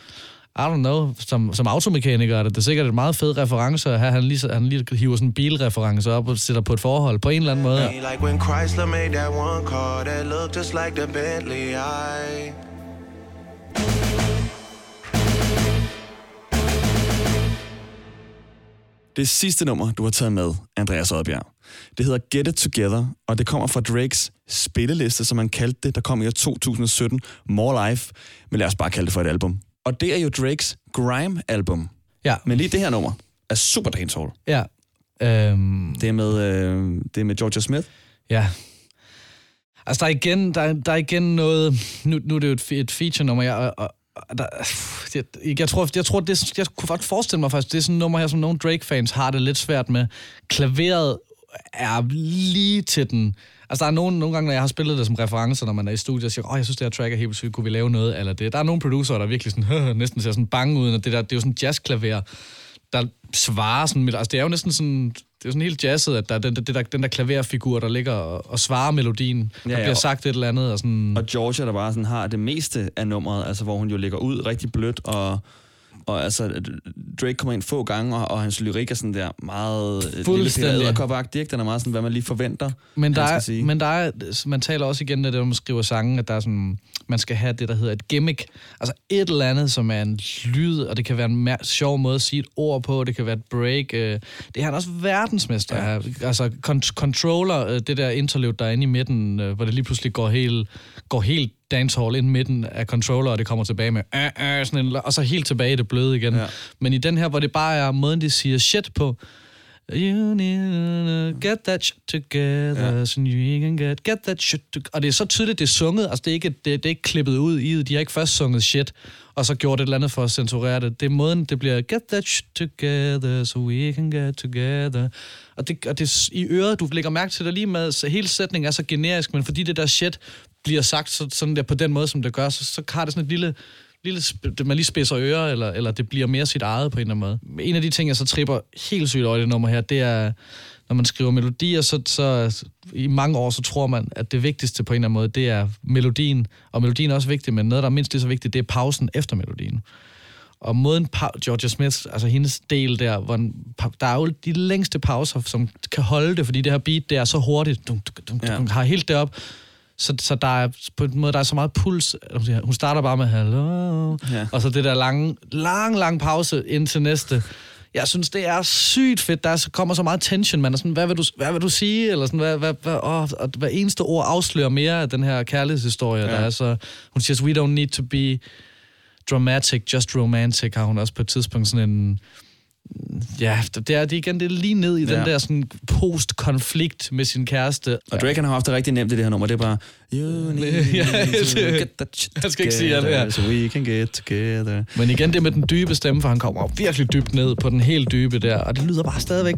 I don't know, som, som automekaniker er det, det er sikkert et meget fed reference at have, han lige, han lige hiver sådan en bilreference op og sætter på et forhold på en eller anden måde. Like when Chrysler made that one car that looked just like the Bentley I Det sidste nummer, du har taget med, Andreas Oddbjerg, det hedder Get It Together, og det kommer fra Drakes spilleliste, som han kaldte det, der kom i år 2017, More Life, men lad os bare kalde det for et album. Og det er jo Drakes Grime-album. Ja. Men lige det her nummer er super dancehall. Ja. Øhm, Det er med, øh, det er med Georgia Smith. Ja. Altså, der er igen, der, er- der er igen noget... Nu, nu er det jo et, et feature-nummer, jeg, og, og, der, jeg, jeg, tror, jeg tror, det, jeg kunne godt forestille mig faktisk, det er sådan et nummer her, som nogle Drake-fans har det lidt svært med. Klaveret er lige til den... Altså, der er nogle, nogle gange, når jeg har spillet det som reference, når man er i studiet og siger, åh, jeg synes, det her track er helt sygt, kunne vi lave noget eller det? Der er nogle producer, der virkelig sådan, næsten ser sådan bange ud, og det, der, det er jo sådan jazzklaver, der svarer sådan... med- Altså, det er jo næsten sådan... Det er jo sådan helt jazzet, at der er den, det der, den der klaverfigur, der ligger og, og svarer melodien. Der Ja, ja, bliver sagt et eller andet, og sådan... Og Georgia, der bare sådan har det meste af nummeret, altså hvor hun jo ligger ud rigtig blødt, og, og altså, Drake kommer ind få gange, og, og hans lyrik er sådan der meget... øh, Lille. Peter ikke? Den er meget sådan, hvad man lige forventer, Men der, er, sige. men der er, man taler også igen det, når man skriver sange, at der er sådan, man skal have det, der hedder et gimmick. Altså et eller andet, som er en lyd, og det kan være en sjov måde at sige et ord på, det kan være et break. Øh, det er han også verdensmester ja. Altså con- controller, øh, det der interlude, der er inde i midten, øh, hvor det lige pludselig går helt, går helt dancehall ind midten af controller, og det kommer tilbage med, øh, øh, sådan en, og så helt tilbage i det bløde igen. Ja. Men i den her, hvor det bare er måden, de siger shit på, You need to get that shit together, ja. so you can get, get that shit together. Og det er så tydeligt, det er sunget. Altså, det er ikke, det, det er ikke klippet ud i. De har ikke først sunget shit, og så gjort et eller andet for at censurere det. Det er måden, det bliver, get that shit together, so we can get together. Og det, og det i øret, du lægger mærke til det lige med, så hele sætningen er så generisk, men fordi det der shit bliver sagt så, sådan der på den måde, som det gør, så, så har det sådan et lille lille, det- man lige spidser ører, eller, eller det bliver mere sit eget på en eller anden måde. En af de ting, jeg så tripper helt sygt over i det nummer her, det er, når man skriver melodier, så, så i mange år, så tror man, at det vigtigste på en eller anden måde, det er melodien. Og melodien er også vigtig, men noget, der er mindst lige så vigtigt, det er pausen efter melodien. Og måden pa- Georgia Smith, altså hendes del der, hvor pa- der er jo de længste pauser, som kan holde det, fordi det her beat, det er så hurtigt. Dum, dum, dum, Ja. dum, har helt det op. Så, så der er på en måde, der er så meget puls. Hun starter bare med, hello, Ja. og så det der lange, lang, lang pause ind til næste. Jeg synes, det er sygt fedt. Der er, så kommer så meget tension. Man er sådan, hvad vil du, hvad vil du sige? Eller sådan, hvad, hvad, hvad, åh, og hver eneste ord afslører mere af den her kærlighedshistorie. Ja. Der er så, hun siger, we don't need to be dramatic, just romantic, har hun også på et tidspunkt sådan en... Ja, det er, det er igen, det er lige ned i. Ja. den der sådan post-konflikt med sin kæreste. Og Drake han har haft det rigtig nemt i det her nummer. Det er bare... You need Ja, to det- get that jeg skal ikke sige alt her. So we can get together. Men igen, det med den dybe stemme, for han kommer virkelig dybt ned på den helt dybe der, og det lyder bare stadigvæk,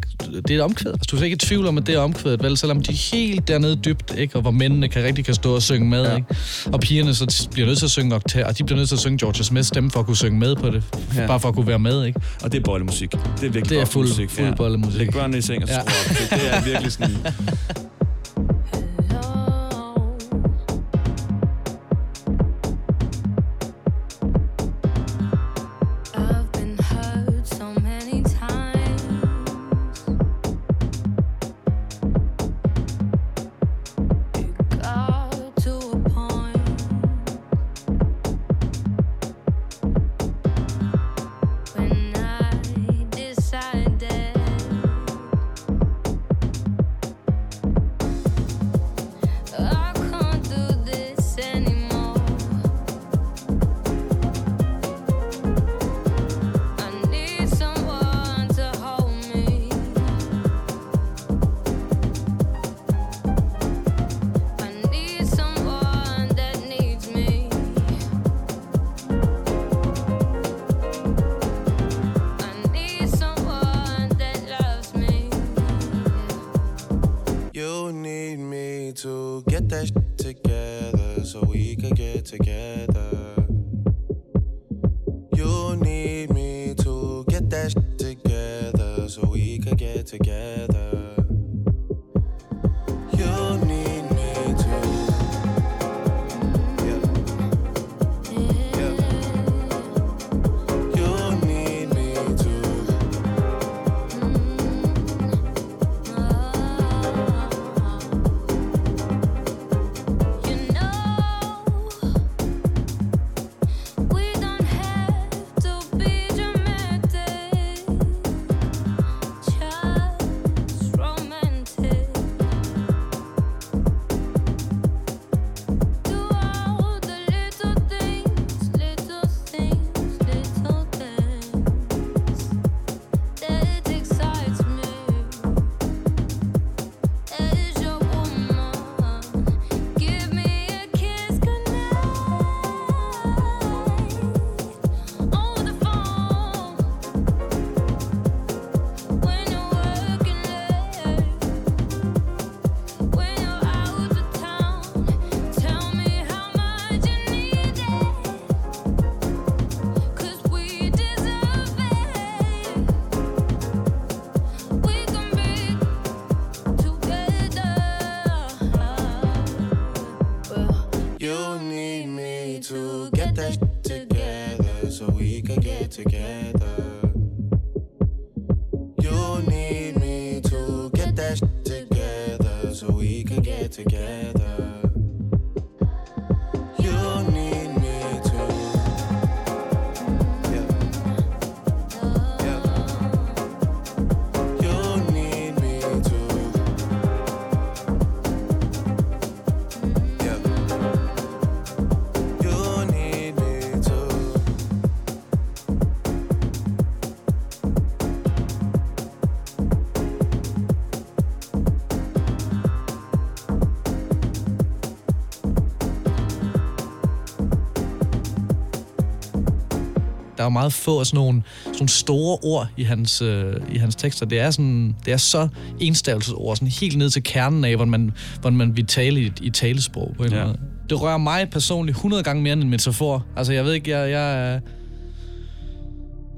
det er et omkvæd. Altså, du er ikke i tvivl om, at det er omkvædet, vel, selvom de er helt dernede dybt, ikke? og hvor mændene kan rigtig kan stå og synge med, ja. ikke? og pigerne så bliver nødt til at synge oktav, og de bliver nødt til at synge Georgia Smiths stemme for at kunne synge med på det, Ja. ja. bare for at kunne være med, ikke? Og det er bollemusik. Det er virkelig Det er fuld- musik. fuld bollemusik. Læg børnene i seng og Ja. ja. Det, det er virkelig sådan... der er meget få af sådan nogle, sådan nogle store ord i hans, øh, i hans tekster. Det er, sådan, det er så enstavelsesord, sådan helt ned til kernen af, hvordan man, hvordan man vil tale i, i talesprog på en Ja. måde. Det rører mig personligt 100 gange mere end en metafor. Altså, jeg ved ikke, jeg... jeg er-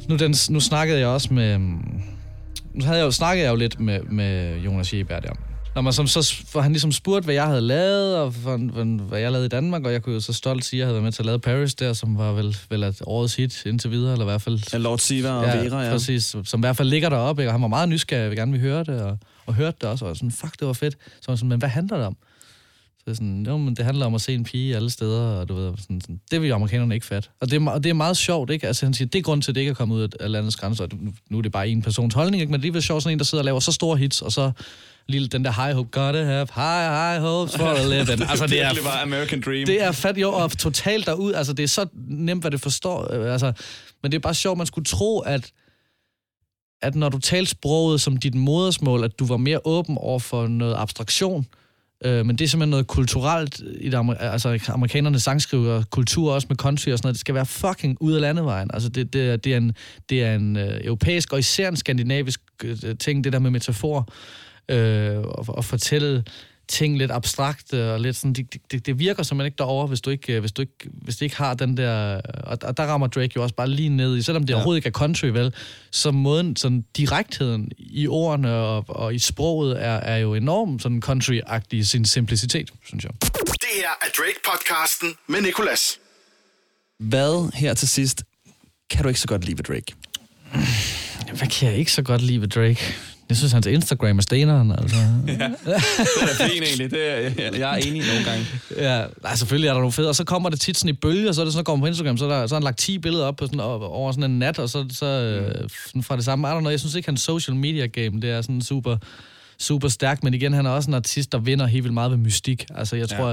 nu, den, nu snakkede jeg også med... Nu havde jeg jo, snakkede jeg jo lidt med, med Jonas Jeberg der. Når man som, så, for han ligesom spurgte, hvad jeg havde lavet, og for, for, hvad jeg lavede i Danmark, og jeg kunne jo så stolt sige, at jeg havde været med til at lave Paris der, som var vel, vel et årets hit indtil videre, eller i hvert fald... Ja, Lord Siva og Vera, ja. præcis. Som i hvert fald ligger deroppe, ikke? og han var meget nysgerrig, jeg vil gerne vil høre det, og, og hørte det også, og sådan, fuck, det var fedt. Så var sådan, men hvad handler det om? Så sådan, jo, men det handler om at se en pige alle steder, og du ved, sådan, sådan, det vil amerikanerne ikke fatte. Og det, er, og det er meget sjovt, ikke? Altså han siger, det er grund til, at det ikke er kommet ud af landets grænser, nu, nu er det bare en persons holdning, ikke? Men det er sjovt, sådan en, der sidder og laver så store hits, og så lille den der high hope, gotta have high, high hopes for a living. Altså, det er, bare American Dream. det er fat, jo, og totalt derud. Altså, det er så nemt, hvad det forstår. øh, Altså, men det er bare sjovt, man skulle tro, at, at når du talte sproget som dit modersmål, at du var mere åben over for noget abstraktion. Øh, men det er simpelthen noget kulturelt i det, amer- altså amerikanerne sangskriver kultur også med country og sådan noget. Det skal være fucking ud af landevejen. Altså det, det, det er en, det er en øh, europæisk og især en skandinavisk øh, ting, det der med metafor øh, og, og fortælle ting lidt abstrakt og lidt sådan, det, det, det virker simpelthen ikke derovre, hvis du ikke, øh, hvis du ikke, hvis det ikke har den der, og, og der rammer Drake jo også bare lige ned i, selvom det ja. overhovedet ikke er country, vel, så måden, sådan direktheden i ordene og, og i sproget er, er jo enormt sådan country-agtig i sin simplicitet, synes jeg. Det her er Drake-podcasten med Nicolas. Hvad her til sidst kan du ikke så godt lide ved Drake? Hvad kan jeg ikke så godt lide ved Drake? Jeg synes, hans Instagram er steneren, altså. Ja, det er fint egentlig. Det er, jeg, jeg er enig nogle gange. Ja, nej, selvfølgelig er der nogle fede. Og så kommer det tit sådan i bølger, så er det sådan, at kommer på Instagram, så er, der, så har han lagt 10 billeder op på sådan, over sådan en nat, og så, så sådan fra det samme. I don't know, jeg synes ikke, hans social media game, det er sådan super super stærkt, men igen, han er også en artist, der vinder helt vildt meget ved mystik. Altså, jeg tror,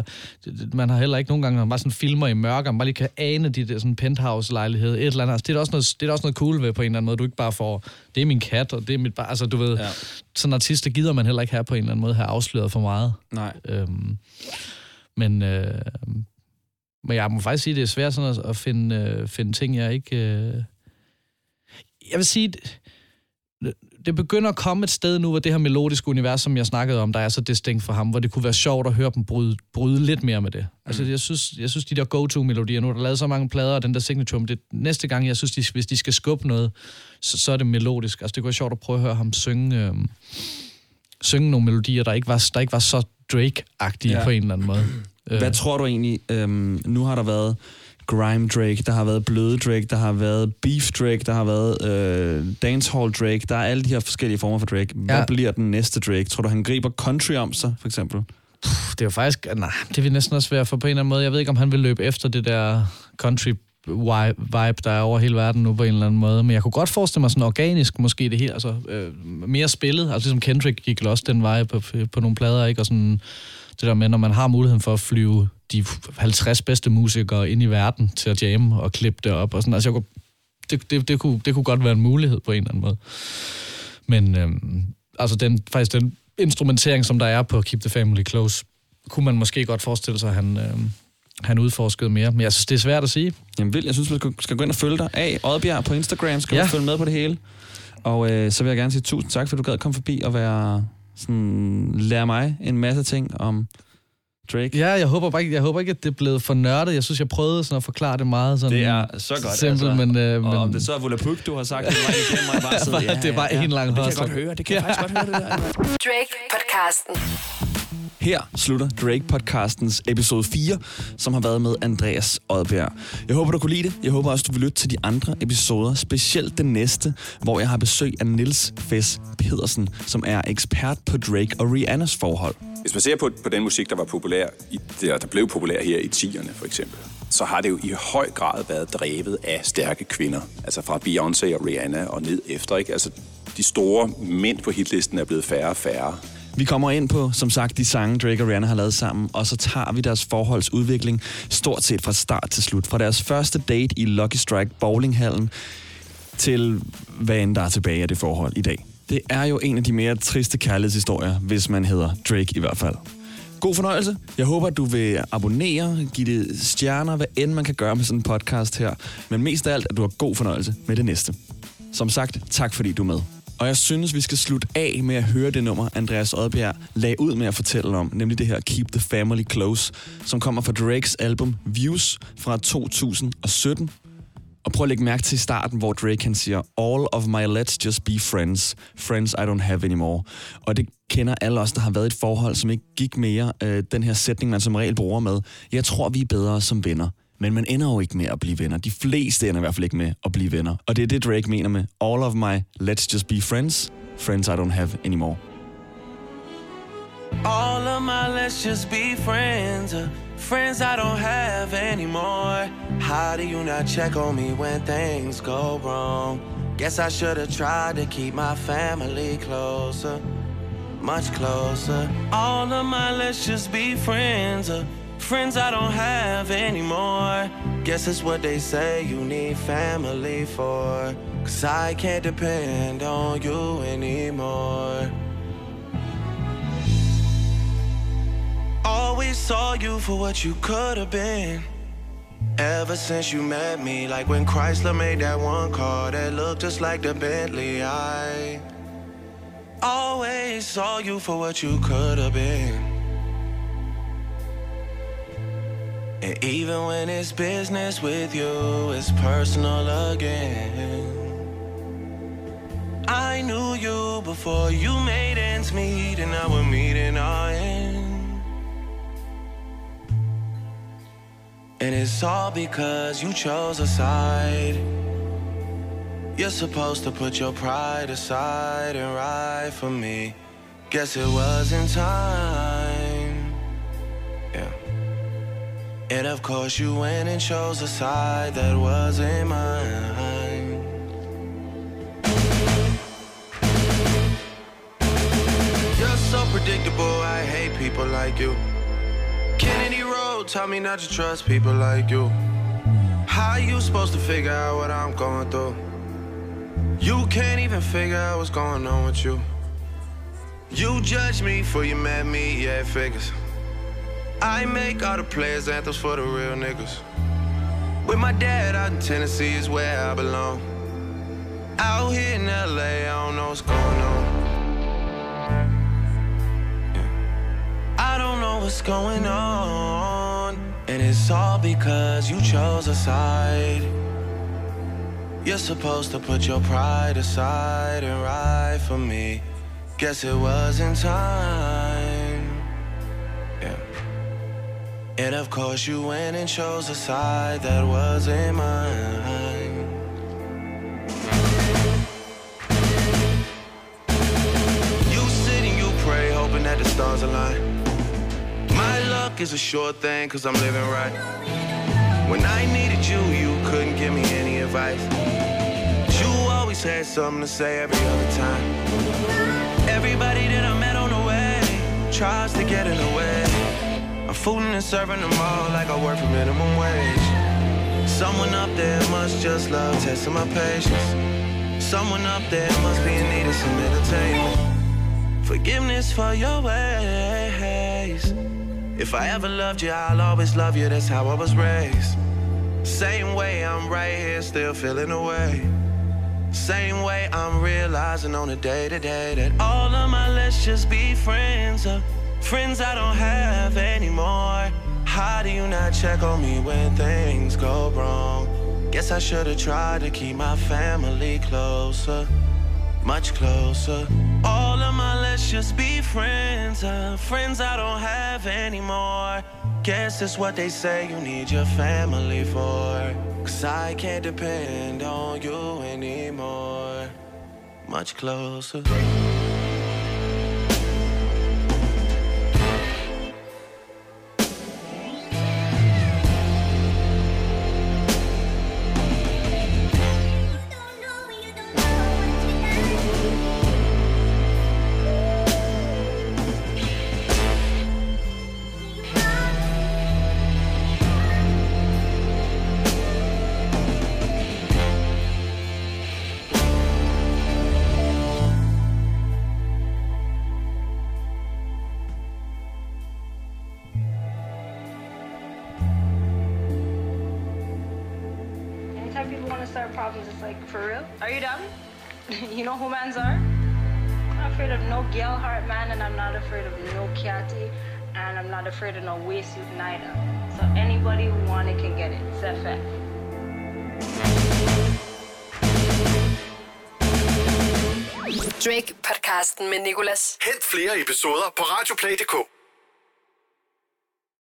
ja. man har heller ikke nogen gange, når man bare sådan filmer i mørke, man bare lige kan ane de der sådan penthouse-lejlighed, et eller andet. Altså, det, er også noget, det er også noget cool ved på en eller anden måde. Du ikke bare får, det er min kat, og det er mit bare, altså du ved, ja. sådan en artist, der gider man heller ikke have på en eller anden måde, have afsløret for meget. Nej. Øhm, men, øh, men jeg må faktisk sige, at det er svært sådan at, at finde, øh, finde ting, jeg ikke... Øh... Jeg vil sige, det begynder at komme et sted nu, hvor det her melodiske univers, som jeg snakkede om, der er så distinkt for ham, hvor det kunne være sjovt at høre dem bryde, bryde lidt mere med det. Altså, jeg synes, jeg synes, de der go-to-melodier, nu er der lavet så mange plader, og den der signature, men det næste gang, jeg synes, de, hvis de skal skubbe noget, så, så er det melodisk. Altså, det kunne være sjovt at prøve at høre ham synge, øh, synge nogle melodier, der ikke var, der ikke var så Drake-agtige Ja. på en eller anden måde. Øh, Hvad tror du egentlig, øhm, nu har der været Grime Drake, der har været Bløde Drake, der har været Beef Drake, der har været øh, Dancehall Drake, der er alle de her forskellige former for Drake. Hvad Ja. bliver den næste Drake? Tror du, han griber country om sig, for eksempel? det er jo faktisk... Nej, det vil næsten også være for på en eller anden måde. Jeg ved ikke, om han vil løbe efter det der country vibe, der er over hele verden nu på en eller anden måde. Men jeg kunne godt forestille mig sådan organisk, måske det her, altså øh, mere spillet. Altså ligesom Kendrick gik også den vej på, på nogle plader, ikke? Og sådan det der med, når man har muligheden for at flyve de 50 bedste musikere ind i verden til at jamme og klippe det op. Og sådan. Altså, jeg kunne, det, det, det, kunne, det kunne godt være en mulighed på en eller anden måde. Men øhm, altså den, faktisk den instrumentering, som der er på Keep the Family Close, kunne man måske godt forestille sig, at han, øhm, han udforskede mere. Men jeg synes, det er svært at sige. Jamen vil, jeg synes, man skal, skal gå ind og følge dig af Oddbjerg på Instagram. Skal ja. Du følge med på det hele. Og øh, så vil jeg gerne sige tusind tak, for du gad komme forbi og være sådan, lære mig en masse ting om Drake. Ja, jeg håber, bare ikke, jeg håber ikke, at det er blevet for nørdet. Jeg synes, jeg prøvede sådan at forklare det meget sådan Det er så godt, simpelt, altså. men, øh, men Og om det så er Volapuk, du har sagt, det var ikke mig bare sidde. Det er bare en lang Det kan jeg godt høre, det kan jeg faktisk godt høre, det der. Drake podcasten. Her slutter Drake-podcastens episode 4, som har været med Andreas Odbjerg. Jeg håber, du kunne lide det. Jeg håber også, du vil lytte til de andre episoder, specielt den næste, hvor jeg har besøg af Nils Fes Pedersen, som er ekspert på Drake og Rihannas forhold. Hvis man ser på, på den musik, der var populær, i, der, der blev populær her i 10'erne for eksempel, så har det jo i høj grad været drevet af stærke kvinder. Altså fra Beyoncé og Rihanna og ned efter. Ikke? Altså, de store mænd på hitlisten er blevet færre og færre. Vi kommer ind på, som sagt, de sange, Drake og Rihanna har lavet sammen, og så tager vi deres forholdsudvikling stort set fra start til slut. Fra deres første date i Lucky Strike bowlinghallen til hvad end der er tilbage af det forhold i dag. Det er jo en af de mere triste kærlighedshistorier, hvis man hedder Drake i hvert fald. God fornøjelse. Jeg håber, at du vil abonnere, give det stjerner, hvad end man kan gøre med sådan en podcast her. Men mest af alt, at du har god fornøjelse med det næste. Som sagt, tak fordi du er med. Og jeg synes, vi skal slutte af med at høre det nummer, Andreas Oddbjerg lagde ud med at fortælle om, nemlig det her Keep the Family Close, som kommer fra Drakes album Views fra 2017. Og prøv at lægge mærke til i starten, hvor Drake han siger, All of my let's just be friends. Friends I don't have anymore. Og det kender alle os, der har været i et forhold, som ikke gik mere. Øh, den her sætning, man som regel bruger med, jeg tror, vi er bedre som venner. Men man ender jo ikke med at blive venner. De fleste ender i hvert fald ikke med at blive venner. Og det er det, Drake mener med, All of my let's just be friends. Friends I don't have anymore. All of my let's just be friends, uh, friends I don't have anymore. How do you not check on me when things go wrong? Guess I should have tried to keep my family closer, much closer. All of my let's just be friends, uh, friends I don't have anymore. Guess it's what they say you need family for. Cause I can't depend on you anymore. Always saw you for what you could have been. Ever since you met me, like when Chrysler made that one car that looked just like the Bentley. I always saw you for what you could have been. And even when it's business with you, it's personal again. I knew you before you made ends meet, and now we're meeting our end. And it's all because you chose a side. You're supposed to put your pride aside and ride for me. Guess it wasn't time. And of course, you went and chose a side that wasn't mine. You're so predictable, I hate people like you. Kennedy Road taught me not to trust people like you. How you supposed to figure out what I'm going through? You can't even figure out what's going on with you. You judge me for you met me, yeah, it figures. I make all the players anthems for the real niggas. With my dad out in Tennessee is where I belong. Out here in LA, I don't know what's going on. I don't know what's going on. And it's all because you chose a side. You're supposed to put your pride aside and ride for me. Guess it wasn't time. And of course, you went and chose a side that wasn't mine. You sit and you pray, hoping that the stars align. My luck is a sure thing, cause I'm living right. When I needed you, you couldn't give me any advice. You always had something to say every other time. Everybody that I met on the way tries to get in the way. I'm and serving them all like I work for minimum wage. Someone up there must just love testing my patience. Someone up there must be in need of some entertainment. Forgiveness for your ways. If I ever loved you, I'll always love you. That's how I was raised. Same way I'm right here, still feeling away. Same way I'm realizing on a day to day that all of my let's just be friends friends I don't have anymore. How do you not check on me when things go wrong? Guess I should have tried to keep my family closer, much closer. All of my let's just be friends are friends I don't have anymore. Guess that's what they say you need your family for. Cause I can't depend on you anymore. Much closer. And I'm not of no waist suit neither. So anybody who want it can get it. It's a fact. Drake-podcasten med Nicolas. Hent flere episoder på radioplay.dk.